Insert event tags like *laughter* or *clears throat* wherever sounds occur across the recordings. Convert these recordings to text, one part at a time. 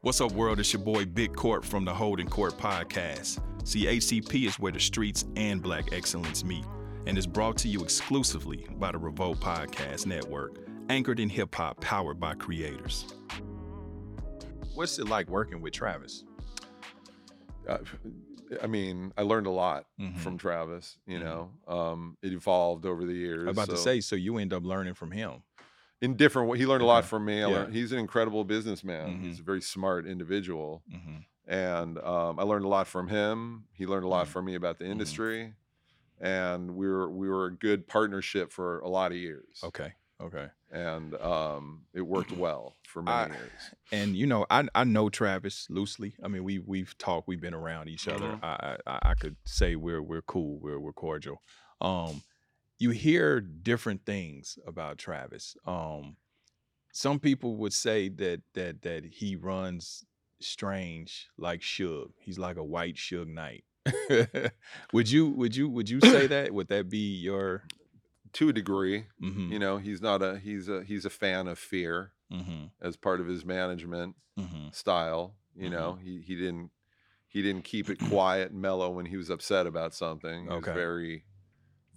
What's up, world? It's your boy Big Court from the Holding Court Podcast. See, ACP is where the streets and black excellence meet, and it's brought to you exclusively by the Revolt Podcast Network, anchored in hip hop, powered by creators. What's it like working with Travis? Uh, I mean, I learned a lot Mhm. from Travis. You Mhm. know, um, it evolved over the years. I'm about to say, so you end up learning from him. In different ways. He learned a lot from me. Learned, he's an incredible businessman. Mhm. He's a very smart individual, hmm and um, I learned a lot from him. He learned a lot Mhm. from me about the Mhm. industry, and we were we were a good partnership for a lot of years. Okay, okay. and um, it worked *clears throat* well for many I- years. And you know, I I know Travis loosely. I mean, we we've talked, we've been around each other. Mhm. I, I I could say we're we're cool, we're we're cordial. Um, you hear different things about Travis. Um, some people would say that that that he runs strange like Suge. He's like a white Suge Knight. *laughs* would you would you would you say that? Would that be your? To a degree, Mm-hmm, you know, he's not a he's a he's a fan of fear mm-hmm, as part of his management mm-hmm. style. You know, he he didn't he didn't keep it quiet and mellow when he was upset about something. He Okay. was very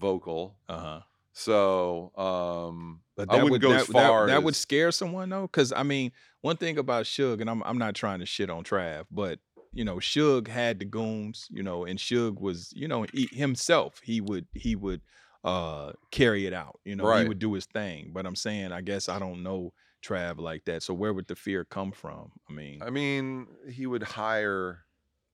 vocal. Uh huh. So um But I that wouldn't would go that, as far that, would as- scare someone though, because I mean, one thing about Suge, and I'm I'm not trying to shit on Trav, but you know, Suge had the goons, you know, and Suge was, you know, he, himself. He would he would uh carry it out, you know, he would do his thing. But I'm saying, I guess I don't know Trav like that. So where would the fear come from? I mean, I mean, he would hire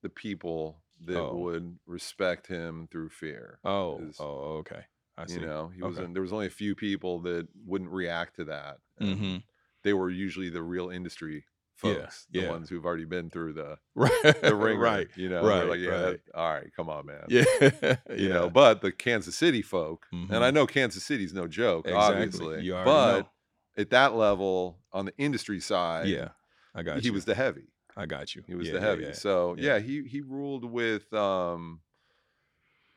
the people that Oh. would respect him through fear. oh, is- oh, okay, I see. you know, he Okay. wasn't there was only a few people that wouldn't react to that. and hmm They were usually the real industry Yeah, folks, the yeah. ones who've already been through the *laughs* right, the ringer, right, You know, right, like, yeah, right. all right, come on, man. yeah, *laughs* *laughs* You yeah. know, but the Kansas City folk, and I Mhm. know Kansas City's no joke, exactly. obviously. But know. at that level, on the industry side, Yeah, I got he you. was the heavy. I got you. He was Yeah, the heavy. yeah. So yeah. yeah. he he ruled with um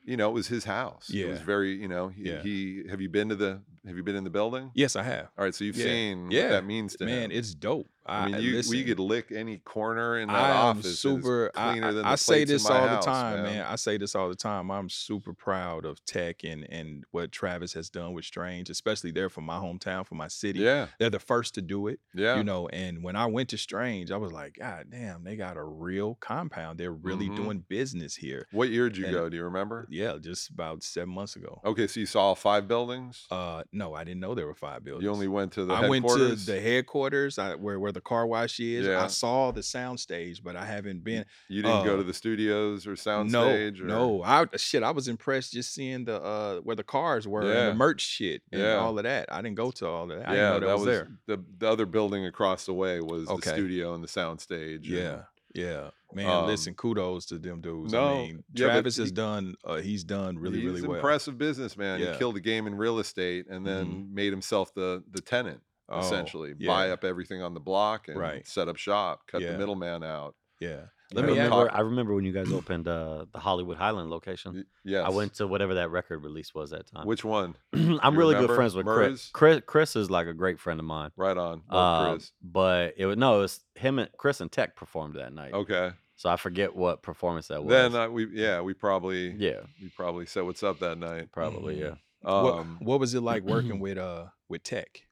you know, it was his house. It was very, you know, he, Yeah. he have you been to the have you been in the building? Yes, I have. All right, so you've Yeah. seen Yeah. what that means to Man, him. it's dope. I, mean, you listen, we could lick any corner in that I office. super. I, I, the I say this all house, the time, man. I say this all the time. I'm super proud of Tech and and what Travis has done with Strange, especially there for my hometown, for my city. Yeah, They're the first to do it, yeah. you know. And when I went to Strange, I was like, God damn, they got a real compound. They're really Mhm. doing business here. what year did you and- go? Do you remember? Yeah, just about seven months ago. Okay, so you saw five buildings. Uh, no, I didn't know there were five buildings. you only went to the I went to the headquarters I, where where the car wash is. Yeah. I saw the sound stage, but I haven't been. You didn't go uh, to the studios or No, soundstage? or... no. I shit. I was impressed just seeing the uh where the cars were and the merch shit and Yeah. all of that. I didn't go to all of that. I yeah, didn't know that, was, there. the the other building across the way was Okay. the studio and the soundstage. and- Yeah, yeah. Man, Um, listen, kudos to them dudes. no, I mean, yeah, Travis has he- done. Uh, he's done really, he's really well. impressive businessman. Yeah. Mm-hmm. He killed the game in real estate and then made himself the the tenant Oh, essentially. Buy up everything on the block and Right. set up shop, cut Yeah. the middleman out. Yeah. Let me I talk- remember, I remember when you guys opened uh, the Hollywood Highland location. Y- Yes. I went to whatever that record release was that time. Which one? *clears throat* I'm you really remember? good friends with Chris. Chris. Chris is like a great friend of mine. Right on. Uh, Chris. but it was no, it was him and Chris and Tech performed that night. Okay. So I forget what performance that was. Then uh, we yeah, we probably yeah, we probably said what's up that night. probably yeah. what, Um what was it like working *clears throat* with uh with Tech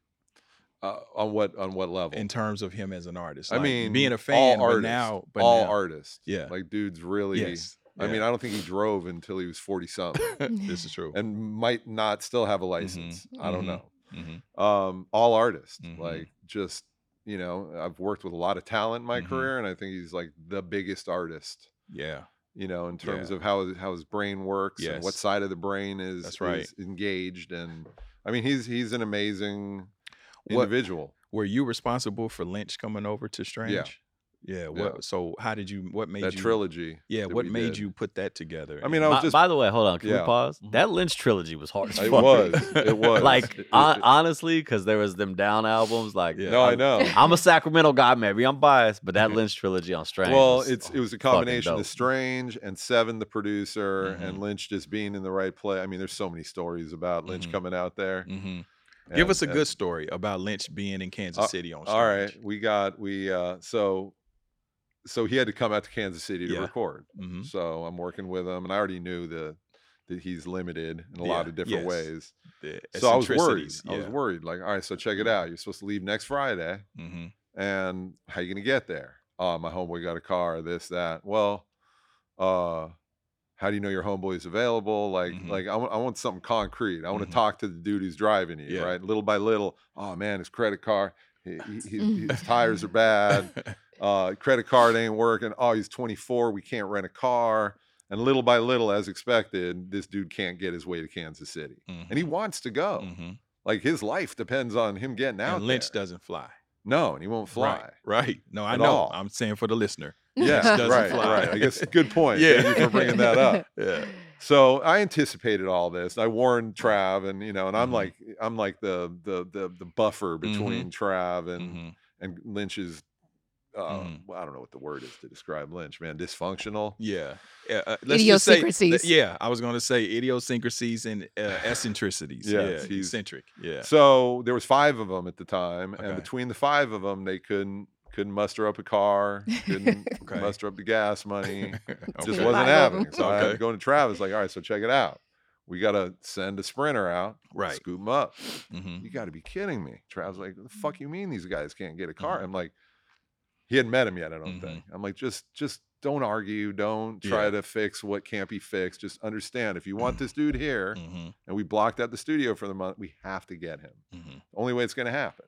uh, on what on what level? in terms of him as an artist? I Like, mean, being a all fan, but artists, now, but all now, artists. Yeah. Like dude's really Yes. I mean. I don't think he drove until he was 40 something *laughs* *laughs* this is true. and might not still have a license. I don't mhm, know. Mhm. Um, all artists, Mhm. like just, you know, I've worked with a lot of talent in my Mhm. career and I think he's like the biggest artist, Yeah. you know, in terms Yeah. of how, how his brain works and what side of the brain is, That's right. is engaged. And I mean, he's, he's an amazing What- individual. Were you responsible for Lynch coming over to Strange? Yeah. What? So how did you? What made that you? trilogy. Yeah. that What made did. you put that together? I mean, I was by, just. by the way, hold on. Can Yeah. we pause? Mhm. That Lynch trilogy was hard it fuck. was. It *laughs* was. like It- it- it- honestly, because there was them down albums. Like, Yeah. no, I I'm- know. I'm a Sacramento guy. Maybe I'm biased, but that Lynch trilogy on Strange. Well, was it's it was a combination of Strange and Seven, the producer, Mhm. and Lynch just being in the right play. I mean, there's so many stories about Lynch Mhm. coming out there. hmm Give us a good story about Lynch being in Kansas Uh, City on. stage. All right, we got we uh so so he had to come out to Kansas City to Yeah. record. Mhm. So I'm working with him, and I already knew the that he's limited in a lot of different yes. ways. The So I was worried. eccentricities, I was worried. Like, all right, so check it out. You're supposed to leave next Friday, Mhm. and how you gonna get there? Oh, my homeboy got a car. This, that. Well, uh, how do you know your homeboy's available? Like, Mhm. like I want, I want something concrete. I want Mhm. to talk to the dude who's driving you, Yeah. right? Little by little. Oh man, his credit card, he, he, he- his tires are bad. *laughs* Uh, credit card ain't working. Oh, he's 24. We can't rent a car. And little by little, as expected, this dude can't get his way to Kansas City, and he wants to go. Mhm. Like his life depends on him getting out. And Lynch there. doesn't fly. No, and he won't fly. Right. Right. No, I At know. all. I'm saying for the listener. Yeah, doesn't right, fly. right. I guess good point. Yeah. Thank you for bringing that up. *laughs* Yeah. So I anticipated all this. I warned Trav, and you know, and I'm Mhm. like, I'm like the the the the buffer Mm-hmm. between Trav and Mhm. and Lynch's. Uh, Mhm. well, I don't know what the word is to describe Lynch, man. Dysfunctional. Yeah. Yeah, uh, let's just say- Idiosyncrasies. yeah, I was going to say idiosyncrasies and uh, *laughs* eccentricities. Yeah, Yeah, he's- eccentric. Yeah. So there was five of them at the time, Okay. and between the five of them, they couldn't couldn't muster up a car, couldn't *laughs* Okay. muster up the gas money. *laughs* just wasn't happening. So I had Okay. to go to Travis, like, all right, so check it out. We got to send a sprinter out, Right. scoop them up. Mhm. You got to be kidding me. Travis like, the fuck you mean these guys can't get a car? Mhm. I'm like, he hadn't met him yet, I don't think. I'm like, just just don't argue, don't try Yeah. to fix what can't be fixed. Just understand if you want this dude here, Mhm. and we blocked out the studio for the month, we have to get him. Only way it's going to happen.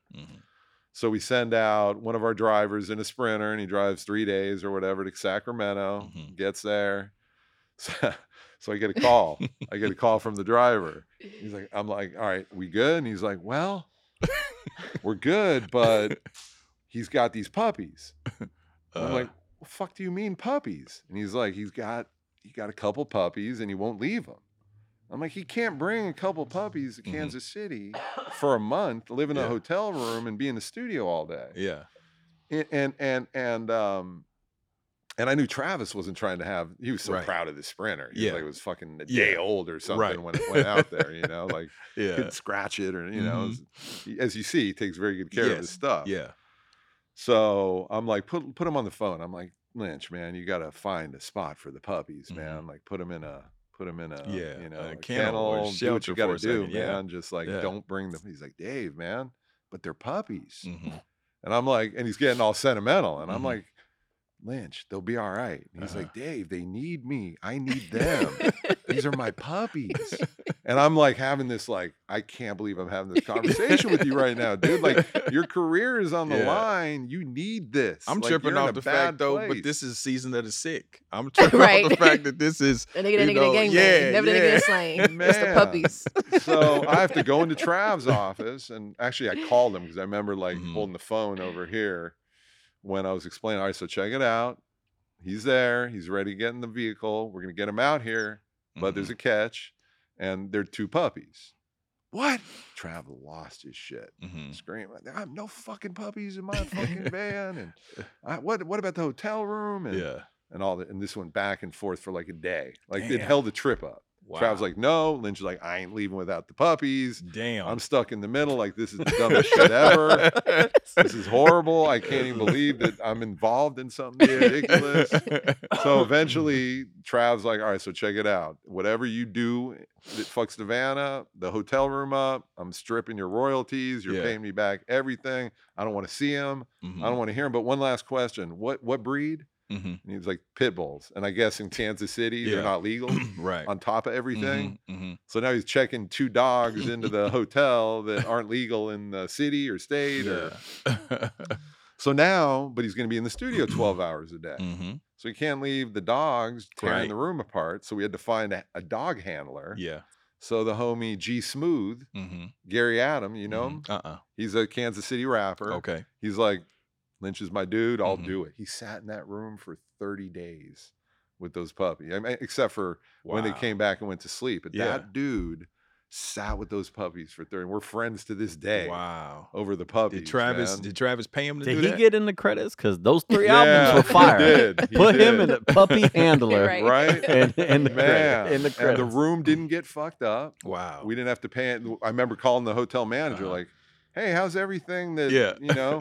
So we send out one of our drivers in a sprinter, and he drives three days or whatever to Sacramento. Mhm. Gets there, *laughs* so, so I get a call. I get a call from the driver. He's like, I'm like, all right, we good? And he's like, well, we're good, but he's got these puppies. And I'm Uh, like, what the fuck do you mean puppies? And he's like, he's got he got a couple puppies and he won't leave them. I'm like, he can't bring a couple puppies to Mhm. Kansas City for a month, live in a Yeah. hotel room and be in the studio all day. yeah. And and and and um and I knew Travis wasn't trying to have he was so Right. proud of the sprinter. He Yeah. was like it was fucking a Yeah. day old or something Right. when it went out there, you know, *laughs* like Yeah. couldn't scratch it or you know, Mhm. it's- he- as you see, he takes very good care of his Yes. stuff. Yeah. So I'm like, put put him on the phone. I'm like, Lynch, man, you got to find a spot for the puppies, Mhm. man. Like, put them in a put them in a Yeah, you know a kennel or do what you got to do, second, yeah. man. Just like Yeah. don't bring them. He's like, Dave, man, but they're puppies. Mhm. And I'm like, and he's getting all sentimental, and I'm Mhm. like. Lynch, they'll be all right. And he's Uh-huh. like, Dave, they need me. I need them. *laughs* These are my puppies. And I'm like having this like, I can't believe I'm having this conversation with you right now, dude. Like your career is on the Yeah. line. You need this. I'm Like, tripping off the bad fact though, but this is season of the sick. I'm *laughs* tripping Right. off the fact that this is A nigga, You that nigga, know, that gang yeah. Never that nigga yeah. that. It's the puppies. so I have to go into *laughs* Trav's office, and actually I called him because I remember like Mhm. holding the phone over here when I was explaining. All right, so check it out. He's there. He's ready to get in the vehicle. We're gonna get him out here, but there's Mhm. a catch, and they're two puppies. What? Trav lost his shit. Mhm. Screaming, I have no fucking puppies in my fucking *laughs* van, and I, what? What about the hotel room? And yeah. and all that. And this went back and forth for like a day. Like it held the trip up. Wow. Trav's like, no. Lynch is like, I ain't leaving without the puppies. damn. I'm stuck in the middle. Like, this is the dumbest *laughs* shit ever. This is horrible. I can't even *laughs* believe that I'm involved in something ridiculous. *laughs* So eventually, Trav's like, all right, so check it out. Whatever you do that fucks the van up, the hotel room up, I'm stripping your royalties. You're Yeah. paying me back everything. I don't want to see him. Mhm. I don't want to hear him. But one last question: What what breed? Mhm. And he was like pit bulls. And I guess in Kansas City, Yeah. they're not *clears throat* legal right. on top of everything. Mhm, mhm. So now he's checking two dogs into the *laughs* hotel that aren't legal in the city or state. Or, *laughs* so now, but he's going to be in the studio 12 *clears throat* hours a day. Mhm. So he can't leave the dogs tearing Right. the room apart. So we had to find a, a dog handler. Yeah. So the homie G Smooth, Mhm. Gary Adam, you know him? Mhm. Uh-uh. He's a Kansas City rapper. Okay. He's like, Lynch is my dude. I'll Mhm. do it. He sat in that room for 30 days with those puppies. I mean, except for when they came back and went to sleep. But Yeah. that dude sat with those puppies for 30. We're friends to this day Wow. over the puppies. Did Travis man. did Travis pay him to Did do he get in the credits? Because those three Yeah, albums were he fire. did, he Put him in a puppy *laughs* handler Right. right? in, in the Man, credit, in the and the room didn't get fucked up. wow. We didn't have to pay it. I remember calling the hotel manager, Uh-huh. like, "Hey, how's everything that Yeah. you know,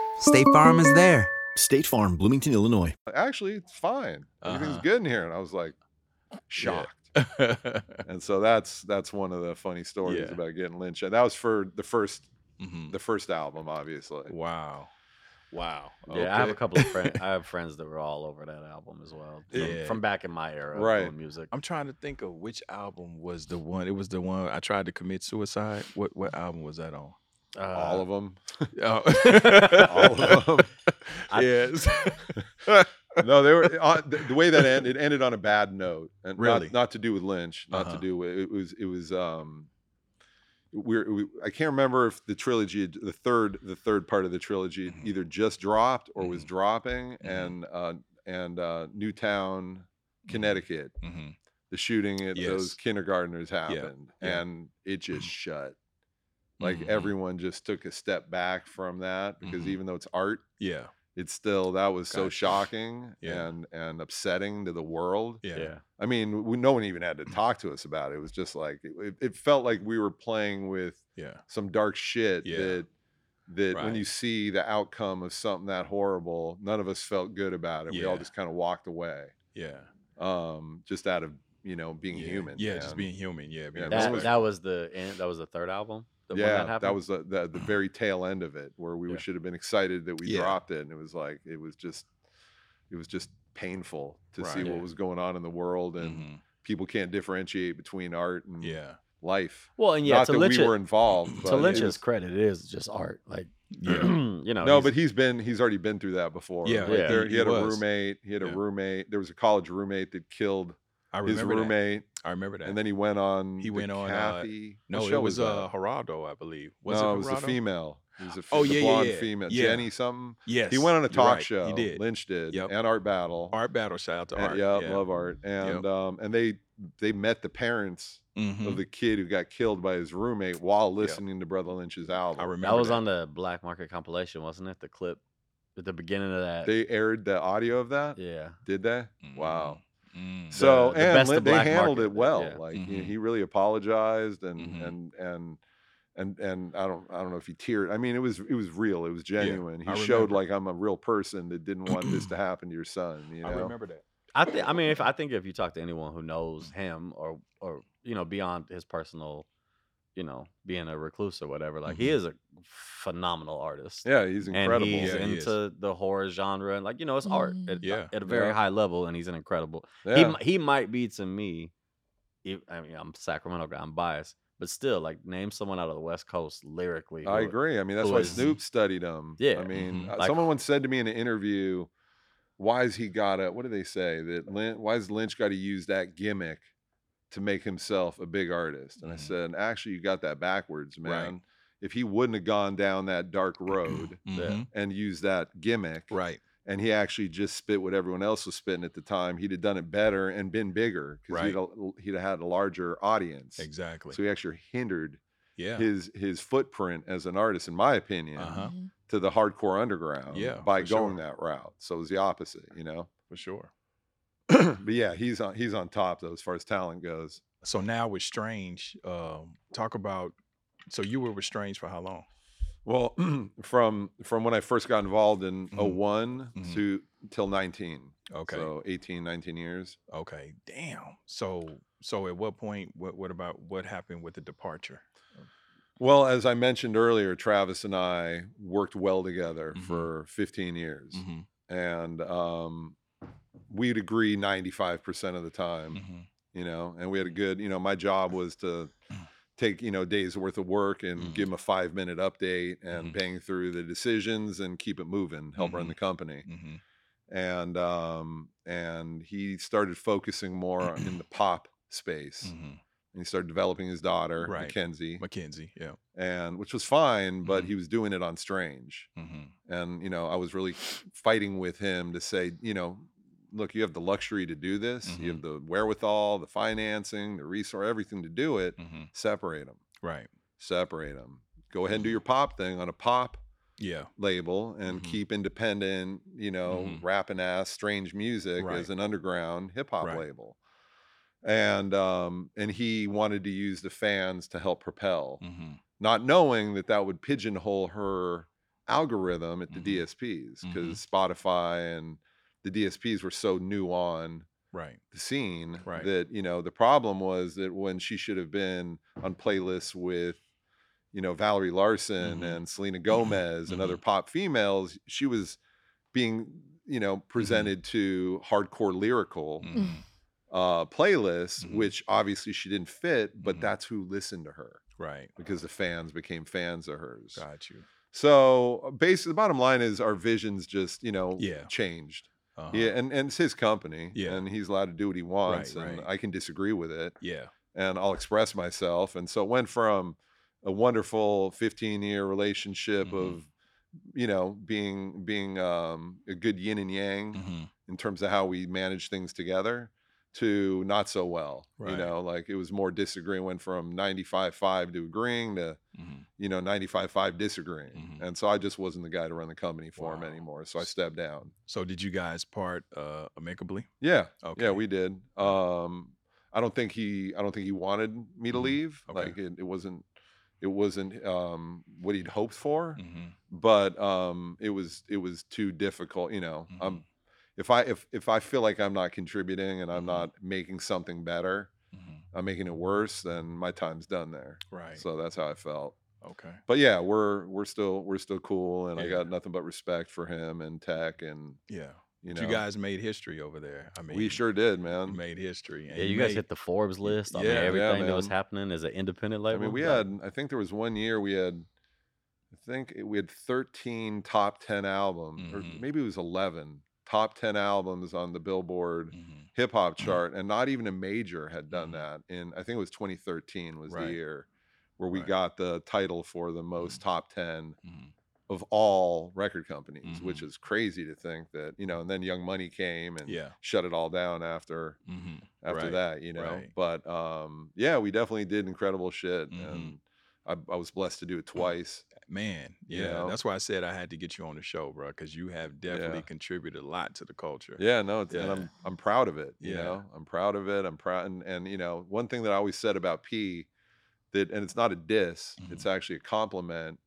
State Farm is there. State Farm, Bloomington, Illinois. "Actually, it's fine. Everything's Uh-huh. good in here." And I was like, shocked. *laughs* And so that's that's one of the funny stories Yeah. about getting Lynch. And that was for the first Mhm. the first album, obviously. Wow. Wow. Yeah, I have a couple of *laughs* friends. I have friends that were all over that album as well. From, Yeah. from back in my era Right. doing music. I'm trying to think of which album was the one. It was the one I tried to commit suicide. What what album was that on? Uh, All of them. *laughs* Oh. All of them. *laughs* Yes. *laughs* no, they were uh, the, the way that ended. It ended on a bad note, and Really? not, not to do with Lynch, not Uh-huh. to do with it was it was um. We're, we, I can't remember if the trilogy, the third, the third part of the trilogy, Mhm. either just dropped or was Mhm. dropping, Mhm. and uh, and uh, Newtown, Connecticut, hmm the shooting at those Yes. kindergartners happened, yeah. and it just shut. Like Mhm. everyone just took a step back from that because Mhm. even though it's art, Yeah. it's still that was so shocking Yeah. and and upsetting to the world. Yeah. yeah. I mean, we, no one even had to talk to us about it. It was just like it, it- it felt like we were playing with Yeah. some dark shit Yeah. that that when you see the outcome of something that horrible, none of us felt good about it. We all just kind of walked away, Yeah. um, just out of you know being yeah. human. Yeah. Just being human. Yeah. Being Yeah, That, was- that was the end, that was the third album. The yeah, that, happened? was the, the the very tail end of it where we Yeah. should have been excited that we Yeah. dropped it, and it was like it was just it was just painful to see Right. what was going on in the world, and Mhm. people can't differentiate between art and Yeah. life. well, and yeah, Not to that Lynch, we were involved. but to Lynch's was- credit, it is just art. Like, Yeah. *clears throat* you know, no, he's- but he's been he's already been through that before. Yeah, Like, yeah, there- he- he, he had a roommate. He had a roommate. There was a college roommate that killed I his remember that. roommate, I remember that. and then he went on. He the went on, uh, Kathy. what no, show it was that? uh Geraldo, I believe. Was no, it it was the Geraldo? female. It was a, Oh, the yeah, yeah, blonde yeah. female, Yeah. Jenny something. Yes. He went on a you're talk right. show. He did. Lynch did, Yep. and Art Battle. Art battle. Shout out to And- Art. yeah, love Art. And um, and they they met the parents Mhm. of the kid who got killed by his roommate while listening to Brotha Lynch's album. I remember that was on the Black Market compilation, wasn't it? The clip at the beginning of that. They aired the audio of that. yeah. Did they? Wow. Mm. So the and best Lin- they handled Market, it well. yeah. Like he, Mhm. he really apologized and Mhm. and and and and I don't I don't know if he teared. I mean, it was it was real. It was genuine. I he showed remember. like I'm a real person that didn't want this to *clears throat* happen to your son. You know. I remember that. I think. I mean, if I think if you talk to anyone who knows him or or you know beyond his personal, you know, being a recluse or whatever, like he Mhm. is a phenomenal artist. Yeah, he's incredible. And he's Yeah, he into the horror genre, and like you know, it's art at, Yeah. at a very Yeah. high level, and he's an incredible. He Yeah. mi- he might be to me. I mean, I'm a Sacramento guy. I'm biased, but still, like, name someone out of the West Coast lyrically. I who- agree. I mean, that's why is- Snoop studied him. Yeah. I mean, Mhm. uh, Like- someone once said to me in an interview, "Why has he got to? What do they say that? Lynch, why has Lynch got to use that gimmick to make himself a big artist?" And I Mhm. said, "Actually, you got that backwards, Right. man. If he wouldn't have gone down that dark road *clears throat* Mhm. and used that gimmick, Right. and he actually just spit what everyone else was spitting at the time, he'd have done it better and been bigger because he'd, Right. he'd have had a larger audience. Exactly. So he actually hindered." yeah. his his footprint as an artist, in my opinion, Uh-huh. to the hardcore underground Yeah, by for sure. going that route. So it was the opposite, you know. For sure. *clears throat* but yeah, he's on he's on top though as far as talent goes. So now with Strange, um, talk about. So you were with Strange for how long? Well, *clears throat* from from when I first got involved in Mhm. one Mhm. to till 19. Okay. So 18, 19 years. Okay. Damn. So so at what point? What what about what happened with the departure? Well, as I mentioned earlier, Travis and I worked well together Mhm. for 15 years, Mhm, and um, we'd agree 95% of the time. mhm, You know, and we had a good. You know, my job was to take you know days worth of work and Mhm. give him a five minute update and Mhm. bang through the decisions and keep it moving, help run the company. mhm, And um, and he started focusing more in the *clears throat* pop space. And he started developing his daughter, Right. Mackenzie, Mackenzie, yeah. and which was fine, but Mhm. he was doing it on Strange. hmm And you know, I was really fighting with him to say, you know, look, you have the luxury to do this. Mm-hmm. You have the wherewithal, the financing, the resource, everything to do it. hmm Separate them. Right. Separate them. Go ahead and do your pop thing on a pop Yeah. label and Mhm. keep independent, you know, Mhm. rapping ass strange music Right. as an underground hip hop Right. label. And um and he wanted to use the fans to help propel, hmm not knowing that that would pigeonhole her algorithm at the Mhm. DSPs because Spotify and the DSPs were so new on Right. the scene Right. that you know the problem was that when she should have been on playlists with you know Valerie Larson Mhm. and Selena mm-hmm. Gomez and other mm-hmm. pop females she was being you know mm-hmm. presented to hardcore lyrical uh playlists which obviously she didn't fit but that's who listened to her Right. because the fans became fans of hers Got you. so uh, basically the bottom line is our visions just you know Yeah. changed Uh-huh. yeah, and, and it's his company. Yeah. And he's allowed to do what he wants. and right. I can disagree with it Yeah. and I'll express myself. And so it went from a wonderful 15 year relationship Mhm. of, you know, being being um, a good yin and yang hmm in terms of how we manage things together to not so well. Right. You know, like it was more disagreeing, went from 95-5 to agreeing to, hmm you know, 95-5 disagreeing. Mhm. And so I just wasn't the guy to run the company for him anymore. So I stepped down. So did you guys part uh amicably? Yeah. Okay. Yeah, we did. Um, I don't think he. I don't think he wanted me to Mhm. leave. Okay. Like it, it wasn't. It wasn't um, what he'd hoped for. hmm But um, it was. It was too difficult. You know. Mhm. If I if if I feel like I'm not contributing and I'm Mhm. not making something better, hmm I'm making it worse. Then my time's done there. Right. So that's how I felt. okay. But yeah, we're we're still we're still cool, and I got nothing but respect for him and Tech, and Yeah. you know, you guys made history over there. I mean, we sure did, man. made history. and Yeah, you guys made- hit the Forbes list. I mean, Yeah, yeah, everything that was happening as an independent label. I label. mean, we like, had. I think there was one year we had. I think we had 13 top 10 albums, or Mhm. maybe it was 11 top 10 albums on the Billboard Mhm. hip hop chart, and not even a major had done Mhm. that. In I think it was 2013 was Right. the year where we Right. got the title for the most top 10 Mhm. of all record companies, which Mhm. is crazy to think that you know. And then Young Money came and Yeah. shut it all down after hmm after Right, that, you know. right. But um, yeah, we definitely did incredible shit, Mhm. and I, I was blessed to do it twice. Man, You yeah, know? that's why I said I had to get you on the show, bro, because you have definitely Yeah. contributed a lot to the culture. Yeah, no, it's, and I'm I'm proud of it. You Yeah. know, I'm proud of it. I'm proud, and, and you know, one thing that I always said about P, that and it's not a diss, it's actually a compliment.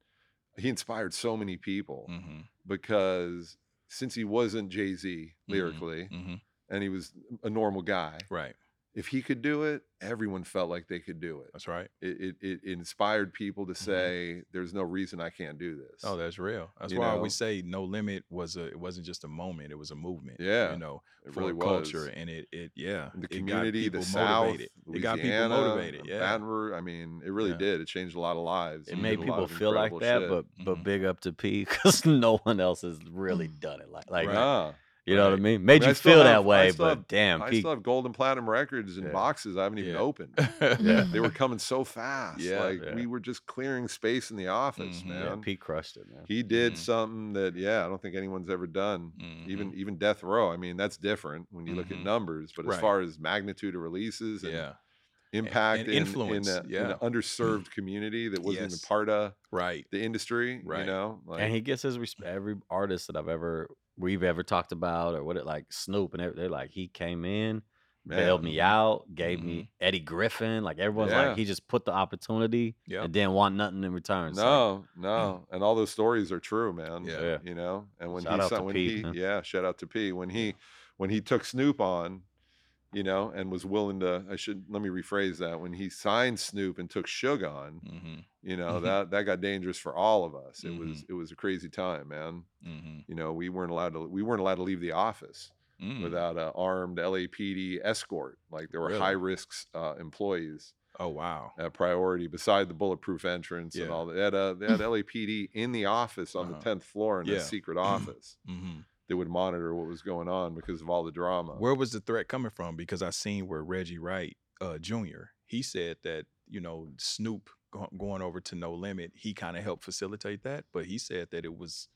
He inspired so many people hmm because since he wasn't Jay Z Mhm. lyrically, hmm and he was a normal guy, Right. If he could do it, everyone felt like they could do it. That's right. It, it, it inspired people to say, "There's no reason I can't do this." Mm-hmm. Oh, that's real. That's You why know? we say No Limit was a. It wasn't just a moment. It was a movement. Yeah, you know, it for really culture, was. and it it yeah, the it got community, the people South, motivated. It got people Louisiana, motivated. Yeah, Baton Rouge. I mean, it really Yeah. did. It changed a lot of lives. It He made did a lot people feel like that, shit. but but Mhm. big up to P *laughs* because no one else has really done it like like Right. You know what I mean. Made mean, you feel have- that way, but have- damn, I still have gold and platinum records in Yeah. boxes I haven't even Yeah. opened. *laughs* Yeah. They were coming so fast. Yeah, like yeah. we were just clearing space in the office, Mhm. yeah, man. P crushed it, man. He did Mhm. something that, yeah, I don't think anyone's ever done. Mhm. Even even Death Row. I mean, that's different when you look at Mhm. numbers. But as far as magnitude of releases and yeah, impact and in- influence, in, a, in an underserved community that *clears throat* wasn't Yes. even part of right. the industry, Right. you know, like, and he gets his respect. Every artist that I've ever we've ever talked about, or what it like Snoop, and they're, they're like he came in, bailed me out, gave mm-hmm. me Eddie Griffin. Like everyone's Yeah. like he just put the opportunity Yeah. and didn't want nothing in return. Like, No, no, and all those stories are true, man. Yeah. You know, and when Shout he when Pete, he yeah, shout out to P when he when he took Snoop on, you know, and was willing to. I should let me rephrase that. When he signed Snoop and took Suge on, Mm-hmm. you know Mhm. that that got dangerous for all of us. It Mm-hmm. was it was a crazy time, man. Mm-hmm. You know, we weren't allowed to we weren't allowed to leave the office Mm. without an armed LAPD escort. Like there were Really? high risks uh, employees Oh wow. at priority beside the bulletproof entrance and all that. They had, uh, they had LAPD in the office on Uh-huh. the tenth floor in Yeah. a secret *clears throat* office. Mm-hmm. They would monitor what was going on because of all the drama. Where was the threat coming from? Because I seen where Reggie Wright uh, Jr. He said that you know Snoop going over to No Limit, he kind of helped facilitate that, but he said that it was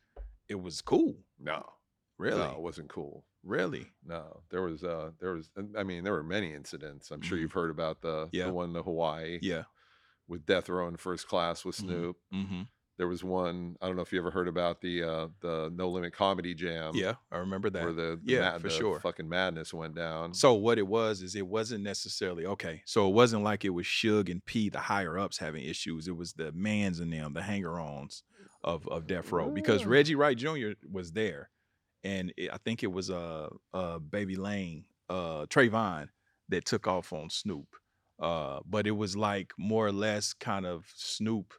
it was cool. no, Really, no, it wasn't cool. really. No, there was uh there was I mean there were many incidents. I'm sure Mhm. you've heard about the Yeah. the one to Hawaii Yeah. with Death Row in first class with Mhm. Snoop. Mm-hmm. There was one I don't know if you ever heard about the uh the No Limit Comedy Jam. yeah, I remember that. Where the, the Yeah, ma- for the sure. fucking madness went down. So what it was is it wasn't necessarily okay. So it wasn't like it was Suge and P, the higher ups having issues. It was the mans and them, the hanger-ons of of Death Row, because. Reggie Wright Jr. was there, and it, I think it was uh uh Baby Lane, uh Trayvon that took off on Snoop. Uh, but it was like more or less kind of Snoop.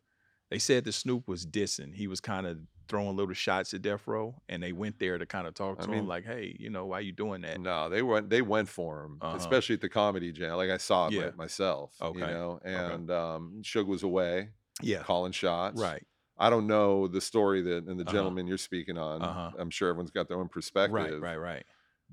They said that Snoop was dissing. He was kind of throwing little shots at Death Row, and they went there to kind of talk I to mean- him like, "Hey, you know, why you doing that?" No, they went they went for him, Uh-huh. especially at the comedy jam. Like I saw it Yeah. myself. Okay, You know, okay. and um Suge was away Yeah, calling shots. right. I don't know the story that and the Uh-huh. gentleman you're speaking on. Uh-huh. I'm sure everyone's got their own perspective. Right, right, right.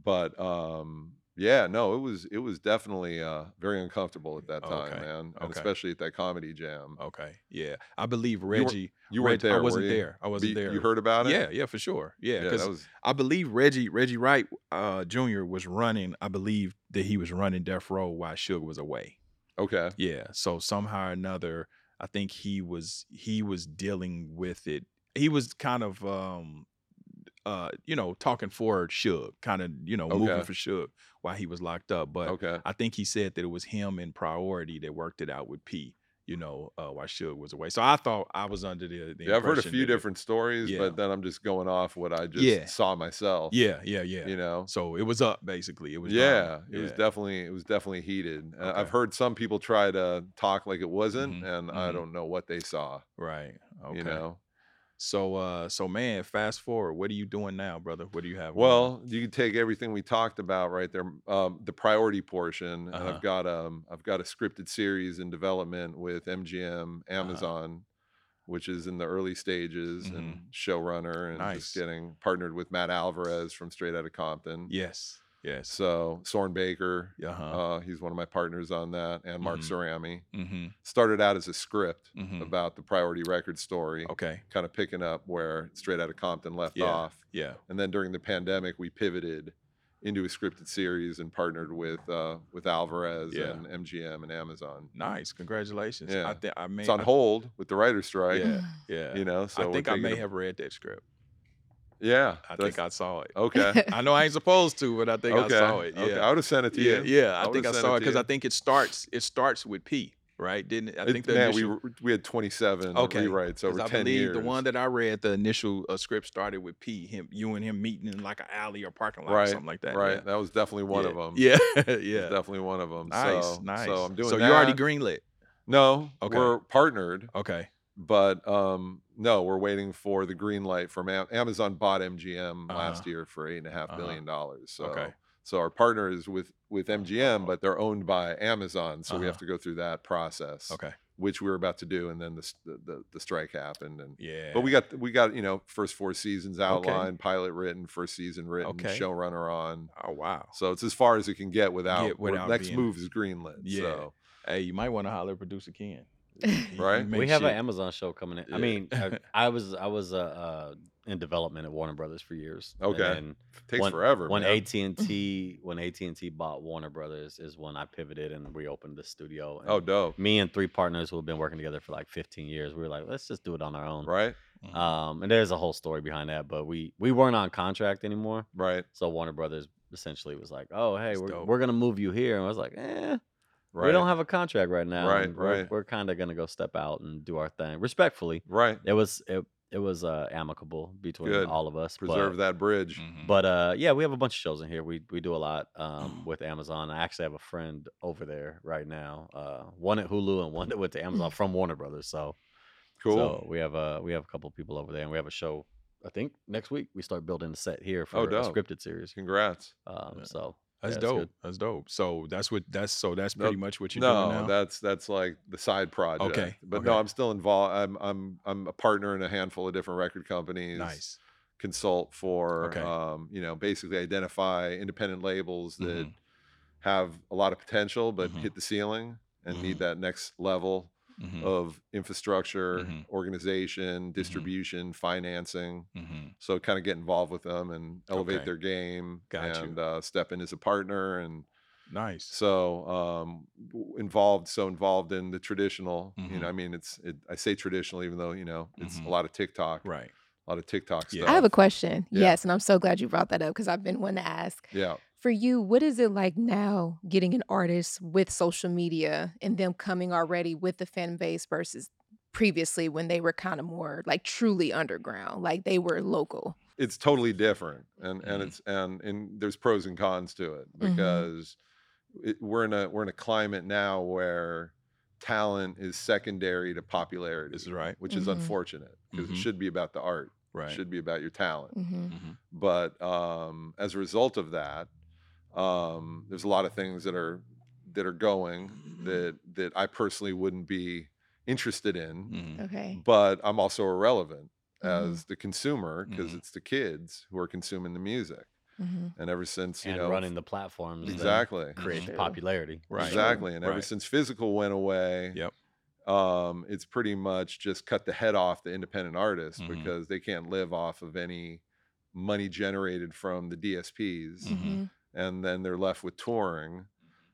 But um yeah, no, it was it was definitely uh very uncomfortable at that time, Okay, man. And okay. especially at that comedy jam. Okay, yeah, I believe Reggie. You weren't Reg- there. I wasn't were there. I wasn't you- there. You heard about it? Yeah, yeah, for sure. Yeah, Yeah, because that was I believe Reggie Reggie Wright uh, Jr. was running. I believe that he was running Death Row while Suge was away. okay. Yeah, so somehow or another, I think he was he was dealing with it. He was kind of um uh you know talking for Suge, kind of you know moving Okay. for Suge while he was locked up. But Okay. I think he said that it was him in priority that worked it out with P. You know, uh, while Suge was away. So I thought I was under the. the Yeah, I've heard a impression few that it- different stories, Yeah. but then I'm just going off what I just Yeah. saw myself. Yeah, yeah, yeah. You know. So it was up basically. It was yeah, drama. it was Yeah. definitely it was definitely heated. Uh, I've Okay. heard some people try to talk like it wasn't, Mhm, and I mhm. don't know what they saw. right. Okay. You know, So uh so man, fast forward. What are you doing now, brother? What do you have? well, you can take everything we talked about right there, um, the priority portion, Uh-huh. I've got um I've got a scripted series in development with MGM, Uh-huh. Amazon. Which is in the early stages and Mhm. showrunner and Nice. just getting partnered with Matt Alvarez from Straight Outta Compton. Yes. Yes. So Soren Baker, Uh-huh. uh, he's one of my partners on that, and Mark Mhm. Cerami. mm-hmm. started out as a script Mhm. about the priority record story Okay. kind of picking up where straight out of compton left Yeah. off Yeah. and then during the pandemic we pivoted into a scripted series and partnered with uh, with alvarez Yeah. and mgm and amazon Nice. Congratulations. Yeah. I think I may it's on I- hold with the writer's strike Yeah. *sighs* Yeah. you know so I think I may have read that script. Yeah I think I saw it. okay *laughs* I know I ain't supposed to, but I think okay I saw it. Yeah. okay i would have sent it to yeah, you yeah. I, I think I saw it because I think it starts. It starts with P, right? Didn't? I It- think the man initial, we, we had 27 Okay, rewrites over I 10 believe years the one that I read, the initial uh, script started with P. Him, you and him meeting in like an alley or parking lot or right something like that. right Yeah. that was definitely one yeah. of them Yeah, *laughs* yeah. definitely one of them Nice, so, nice. so i'm doing So that. you already greenlit. No, Okay. we're partnered, Okay. but um, no, we're waiting for the green light from Am- Amazon. Bought MGM last Uh-huh. year for eight and a half Uh-huh. dollars. So, Okay. so our partner is with with MGM, but they're owned by Amazon, so we have Uh-huh. to go through that process, Okay. which we were about to do, and then the the, the, strike happened, and Yeah. but we got we got you know first four seasons outlined, pilot written, first season written, Okay. showrunner on. Oh wow. So it's as far as it can get without, Get without next being- move is greenlit. Yeah. So Hey, you might want to holler at producer Ken. He- *laughs* he Right? we have shit- an Amazon show coming in. Yeah. I mean, I, *laughs* I was I was uh, uh, in development at Warner Brothers for years. and Okay. then takes when, forever. When. AT and T *laughs* when AT and T bought Warner Brothers is when I pivoted and reopened the studio. And oh, dope. me and three partners who have been working together for like 15 years, we were like, let's just do it on our own. Right, Mhm. Um, and there's a whole story behind that, but we we weren't on contract anymore. right, So Warner Brothers essentially was like, "Oh, hey, That's we're, dope. we're gonna move you here," and I was like, "Eh, right. we don't have a contract right now. Right, and we're, right. We're kind of gonna go step out and do our thing respectfully." right. It was it, it was uh, amicable between Good. all of us. Preserve but, that bridge. Mhm. But uh, yeah, we have a bunch of shows in here. We we do a lot um, *clears throat* with Amazon. I actually have a friend over there right now. Uh, one at Hulu and one that went to Amazon *laughs* from Warner Brothers. So Cool. So we have a we have a couple people over there, and we have a show. I think next week we start building the set here for Oh, a scripted series. Congrats. Um, Yeah. so That's yeah, dope. good. That's dope. So that's what that's so that's No, pretty much what you're no, doing now. that's that's like the side project. Okay, But no. I'm still involved. I'm I'm I'm a partner in a handful of different record companies. nice. Consult for Okay. um, you know, basically identify independent labels that Mhm. have a lot of potential but Mhm. hit the ceiling and Mhm. need that next level Mhm. of infrastructure, Mhm. organization, distribution, financing. Mhm. So kind of get involved with them and elevate Okay. their game Got and uh, step in as a partner and Nice. so um involved so involved in the traditional you Mhm. know i mean it's it, i say traditional even though you know it's Mhm. a lot of tiktok Right. a lot of tiktok Yeah. stuff I have a question. Yeah. Yes, and I'm so glad you brought that up because I've been one to ask. yeah For you, what is it like now getting an artist with social media and them coming already with the fan base versus previously when they were kind of more like truly underground, like they were local? it's totally different and and Mhm. it's and and there's pros and cons to it Mhm. because it, we're in a we're in a climate now where talent is secondary to popularity This is right. which is Mhm. unfortunate because it should be about the art Right. it should be about your talent hmm Mhm. but um, as a result of that, um, there's a lot of things that are that are going that that I personally wouldn't be interested in. Mhm. Okay. But I'm also irrelevant Mhm. as the consumer because Mhm. it's the kids who are consuming the music. hmm And ever since you and know running the platforms exactly, create popularity. Right. exactly, and ever Right. since physical went away, Yep. um, it's pretty much just cut the head off the independent artists Mhm. because they can't live off of any money generated from the DSPs, and then they're left with touring.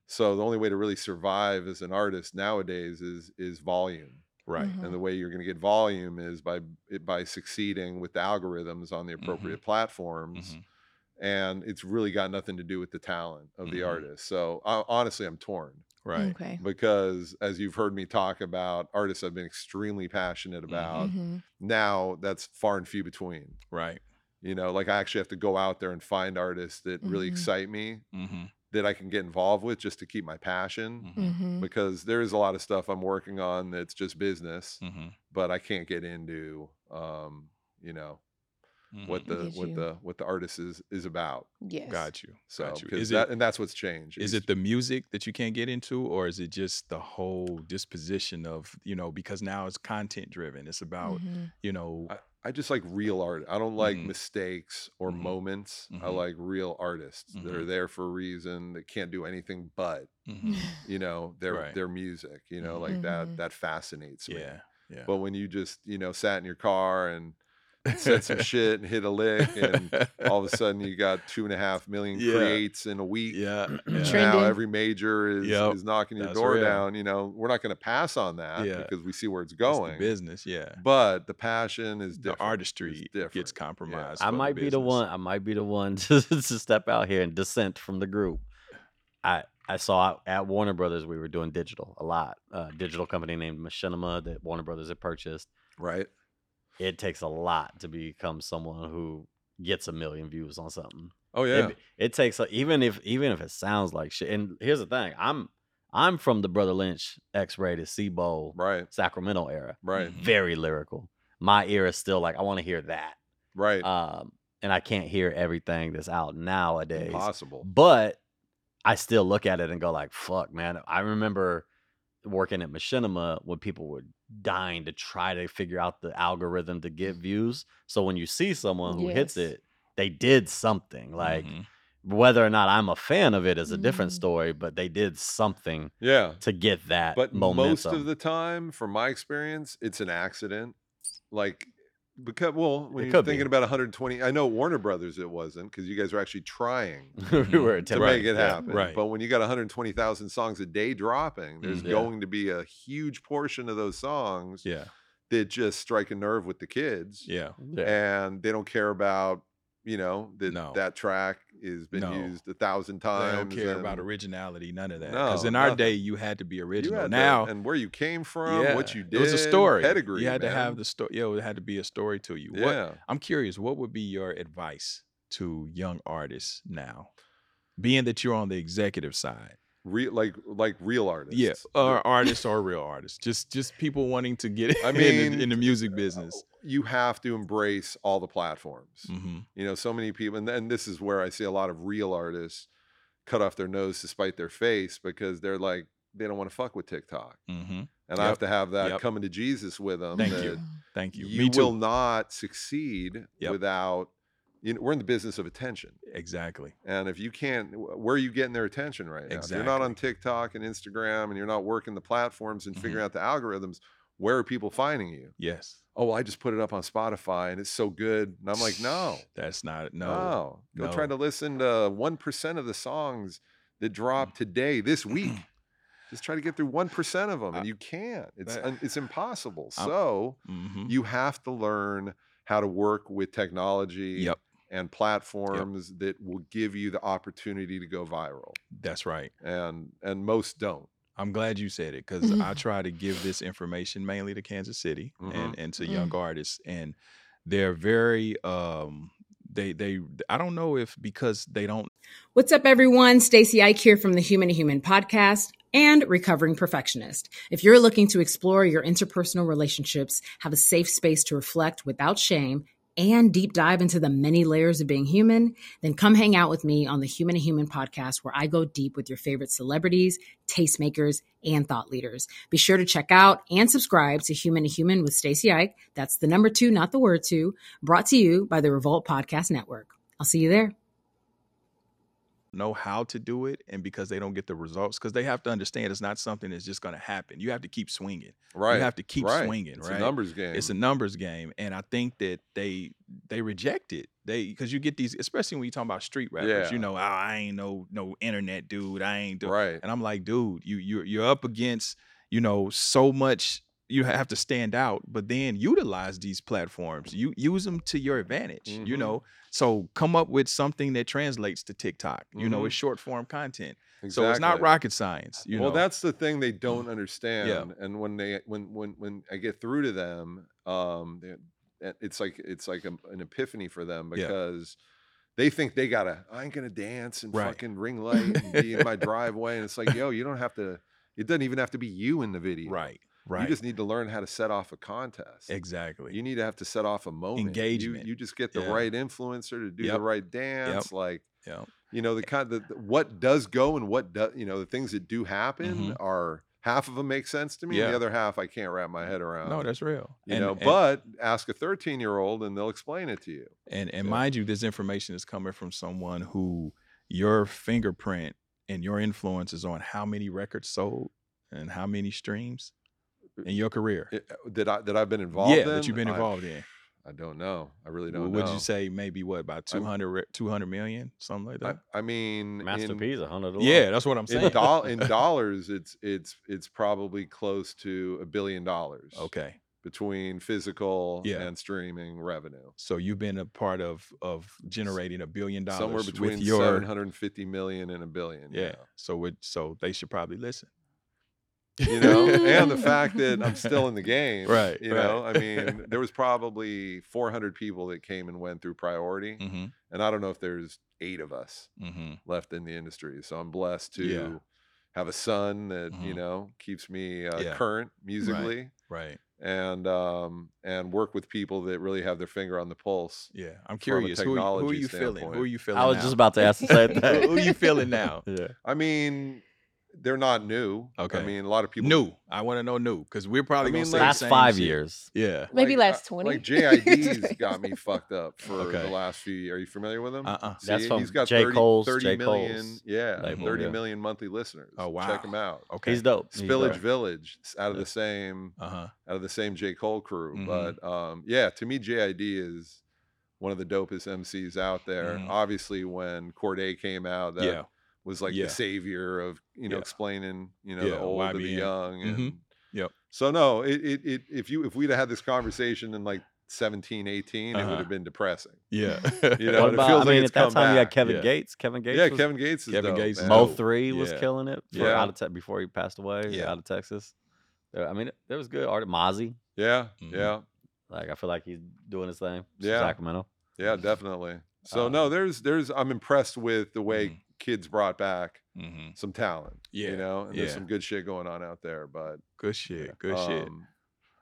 So the only way to really survive as an artist nowadays is is volume, Right. Mhm. and the way you're going to get volume is by by succeeding with the algorithms on the appropriate platforms. Mhm. And it's really got nothing to do with the talent of the Mhm. artist. So uh, honestly, I'm torn Right. Okay. because as you've heard me talk about artists I've been extremely passionate about, now that's far and few between. Right. You know, like I actually have to go out there and find artists that really Mhm. excite me Mhm. that I can get involved with just to keep my passion. Mhm. hmm Because there is a lot of stuff I'm working on that's just business, Mhm. but I can't get into um, you know, what Mhm. the Get what you. the what the artist is is about. Yes. Got you. So Got you. 'cause Is that, it and that's what's changed. is It's- it the music that you can't get into or is it just the whole disposition of you know because now it's content driven it's about hmm you know I, I just like real art. I don't like Mhm. mistakes or Mhm. moments. I Mhm. like real artists that are Mhm. there for a reason that can't do anything but, mhm. *laughs* you know, their Right. their music, you know, like that that fascinates me. yeah yeah But when you just, you know, sat in your car and said some *laughs* shit and hit a lick and all of a sudden you got two and a half million *laughs* Yeah. creates in a week. yeah, yeah. Now every major is, Yep. is knocking your That's door real. down. You know, we're not going to pass on that Yeah. because we see where it's It's the going. business yeah But the passion is the different. artistry It's different. gets compromised I for the might be the one. I might be the one *laughs* to, to step out here and dissent from the group. I I saw at Warner Brothers we were doing digital a lot. Uh, digital company named Machinima that Warner Brothers had purchased. Right. It takes a lot to become someone who gets a million views on something. Oh yeah. It, takes a, even if even if it sounds like shit. And here's the thing: I'm I'm from the Brotha Lynch X-Raided C-Bo right. Sacramento era. Right. Mhm. Very lyrical. My ear is still like I want to hear that. Right. Um, and I can't hear everything that's out nowadays. Impossible. But I still look at it and go like, "Fuck, man!" I remember working at Machinima when people were dying to try to figure out the algorithm to get views. So when you see someone who hits it, they did something. Like Mhm. whether or not I'm a fan of it is a different Mm. story, but they did something Yeah. to get that But momentum. most of the time, from my experience, it's an accident. Like because well, when It you're could be. thinking about 120, I know Warner Brothers it wasn't because you guys were actually trying *laughs* we were to attempting- make it yeah. happen. right. But when you got 120,000 songs a day dropping, there's Mhm. Yeah. going to be a huge portion of those songs yeah that just strike a nerve with the kids. yeah Yeah. And they don't care about you know that No. that track has been No. used a thousand They times. don't care about originality, none of that. No, Because in our day, you had to be original. had to- now, and where you came from, yeah, what you did, it was a story. pedigree. you had to have the story. Yeah, it had to be a story to you. What, Yeah, I'm curious, what would be your advice to young artists now, being that you're on the executive side? Re- like like real artists. Yeah, or artists or real artists, just just people wanting to get I *laughs* in, mean, the, in the music business. you have to embrace all the platforms. hmm You know, so many people, and then this is where I see a lot of real artists cut off their nose to spite their face because they're like they don't want to fuck with TikTok, hmm and I have to have that Yep. coming to Jesus with them. Thank you. Thank you. You will not succeed Yep. without. You know, we're in the business of attention. Exactly. And if you can't, where are you getting their attention right now? If you're not on TikTok and Instagram and you're not working the platforms and figuring out the algorithms, where are people finding you? Yes. Oh, well, I just put it up on Spotify and it's so good. And I'm like, no, That's not no. no. Go try to listen to 1% of the songs that drop today, this week. *clears throat* just try to get through 1% of them. And you can't. It's, it's impossible. I'm- So Mhm. you have to learn how to work with technology Yep. And platforms that will give you the opportunity to go viral That's right. and and most don't I'm glad you said it because I *laughs* try to give this information mainly to Kansas City and, Mhm. and to young artists, and they're very um they they I don't know if because they don't What's up, everyone? Stacey Ike here from the Human to Human podcast and Recovering Perfectionist. If you're looking to explore your interpersonal relationships, have a safe space to reflect without shame, and deep dive into the many layers of being human, then come hang out with me on the Human to Human podcast where I go deep with your favorite celebrities, tastemakers, and thought leaders. Be sure to check out and subscribe to Human to Human with Stacey Ike. That's the number two, not the word two, brought to you by the Revolt Podcast Network. I'll see you there. Know how to do it and because they don't get the results because they have to understand it's not something that's just going to happen. You have to keep swinging. Right you have to keep right. swinging it's right? a numbers game it's a numbers game and i think that they they reject it. They because you get these especially when you talk about street rappers Yeah. you know oh, i ain't no no internet dude i ain't do right. and i'm like dude you you're, you're up against you know so much you have to stand out but then utilize these platforms you use them to your advantage you Mhm. know so come up with something that translates to tiktok you know Mhm. it's short form content exactly. so it's not rocket science you well know that's the thing they don't understand Yeah. and when they when when when i get through to them um they, it's like it's like a, an epiphany for them Yeah. because they think they gotta i ain't gonna dance and Right. fucking ring *laughs* light and be in my driveway and it's like yo you don't have to it doesn't even have to be you in the video right right you just need to learn how to set off a contest exactly you need to have to set off a moment Engagement. you, you just get the Yeah. right influencer to do Yep. the right dance like yeah you know the kind the, the- what does go and what does you know the things that do happen Mhm. are half of them make sense to me and Yeah. the other half i can't wrap my head around no that's real you And- know and- but ask a 13 year old and they'll explain it to you And and Yeah. mind you, this information is coming from someone who your fingerprint and your influence is on how many records sold and how many streams in your career. It- uh, that i that i've been involved yeah, in that you've been I- involved in. I, don't know i really don't know. Would know you say maybe what about I'm- 200, re- 200 million, something like that? I mean Master in, P's a hundred. yeah, that's what I'm in, saying. in *laughs* dollars it's it's it's probably close to a billion dollars okay, between physical Yeah. and streaming revenue so you've been a part of of generating a billion dollars somewhere between your 750 million and a billion yeah. So it so they should probably listen. You know *laughs* and the fact that i'm still in the game Right, you know i mean there was probably 400 people that came and went through priority Mm-hmm. and i don't know if there's eight of us Mm-hmm. left in the industry so i'm blessed to Yeah. have a son that you Mhm. know keeps me uh, Yeah. current musically Right. and um and work with people that really have their finger on the pulse Yeah. I'm curious. Who, are you- who are technology you feeling? Who are you feeling? I was now? just about to ask the same *laughs* who, thing. who you feeling now? *laughs* Yeah. i mean they're not new Okay. i mean a lot of people New. I want to know new because we're probably I mean, gonna say like- the Last same five shit. years. Yeah. Maybe like, last uh, 20. Like *laughs* JID's got me fucked up for Okay. the last few years. Are you familiar with him? Uh-uh. That's from he's got J. 30, Cole's- 30 J. million- Cole's yeah, label, 30 yeah. million monthly listeners. Oh wow. Check him out. Okay. He's dope. Spillage dope. Village out of Yeah. the same Uh huh. out of the same J. Cole crew. Mhm. But um, yeah, to me, JID is one of the dopest MCs out there. Mhm. Obviously, when Cordae came out, that Yeah. Was like Yeah. the savior of you know Yeah. explaining you know Yeah, the old to the young. And Mhm. Yep. So no, it, it it if you if we'd have had this conversation in like 17, 18, it Uh-huh. would have been depressing. Yeah. *laughs* You *laughs* know, What it about, feels I like mean, it's at that time you had. Kevin. Gates. Kevin Gates. Yeah, was, Kevin Gates is Kevin dope, Gates. Mo3 was Yeah. killing it. For Yeah. out of te- before he passed away. Yeah. out of Texas. I mean, there was good art. Mozzy. Yeah, Mhm. yeah, Like I feel like he's doing his thing. Yeah. Sacramento. yeah, definitely. So Uh, no, there's there's I'm impressed with the way Mhm. Kids brought back hmm some talent. Yeah, You know, and there's some good shit going on out there. But Good shit. Good shit. um,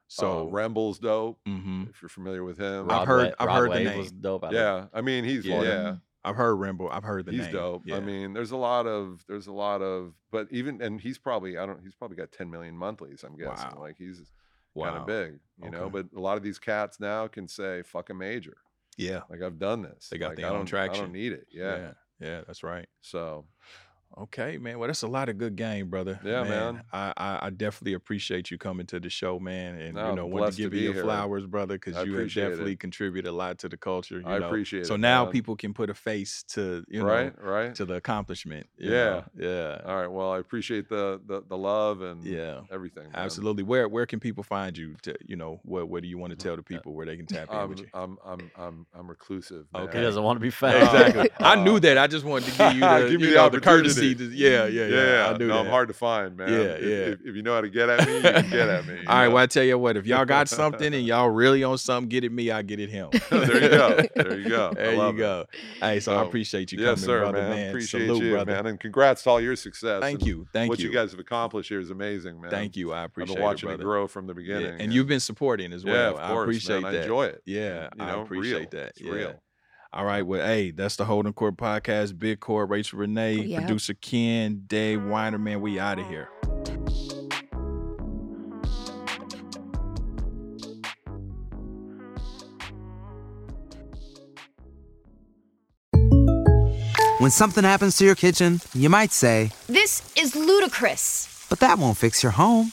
So, uh, Remble's dope. hmm If you're familiar with him. I've heard- Wa- I've Rod heard the name. Was dope. out of- yeah, I mean he's Yeah. yeah, I've heard Rambo. I've heard the he's name. dope. Yeah. I mean, there's a lot of there's a lot of, but even and he's probably I don't he's probably got 10 million monthlies. I'm guessing Wow. like he's wow. kind of big, you know. But a lot of these cats now can say "fuck a major." Yeah. Like I've done this. They got like, their I own don't, I traction. don't need it. Yeah. yeah. Yeah, that's right. So Okay, man. Well, that's a lot of good game, brother. Yeah, man. I, I I definitely appreciate you coming to the show, man, and No, you know, I'm to blessed to give you your here. flowers, brother, because you have appreciate it. definitely contributed a lot to the culture. You I know? appreciate So it, So now man. people can put a face to you know right, right. to the accomplishment. Yeah. know? yeah, All right. Well, I appreciate the the, the love and yeah. everything. man. Absolutely. Where where can people find you? To you know, what what do you want to tell the people where they can tap in I'm, with you? I'm I'm I'm I'm reclusive. Okay. He doesn't want to be *laughs* found. Exactly. I Uh, knew that. I just wanted to give you *laughs* the, Give me you the know, the courtesy. To, yeah, yeah, yeah. I knew no, that. I'm hard to find, man. Yeah, If- yeah. If, if you know how to get at me, you can get at me. *laughs* All right. know? Well, I tell you what. If y'all got *laughs* something and y'all really on something, get it me. I get it him. *laughs* there you go. There you go. There you it. go. Hey, so, I appreciate you yes, coming, sir, brother, man. man. Appreciate Salute, you, brother. man, and congrats to all your success. Thank you. Thank what you. What you guys have accomplished here is amazing, man. Thank you. I I've appreciate been watching it, it, grow from the Yeah, beginning, And you've been supporting as well. yeah, of I course, appreciate man. that. I enjoy it. Yeah, I appreciate that. It's real. All right. Well, hey, that's the Holding Court podcast. Big Court, Rachel Renee, Yep. producer Ken, Dave Weiner, man. We out of here. When something happens to your kitchen, you might say, This is ludicrous. but that won't fix your home.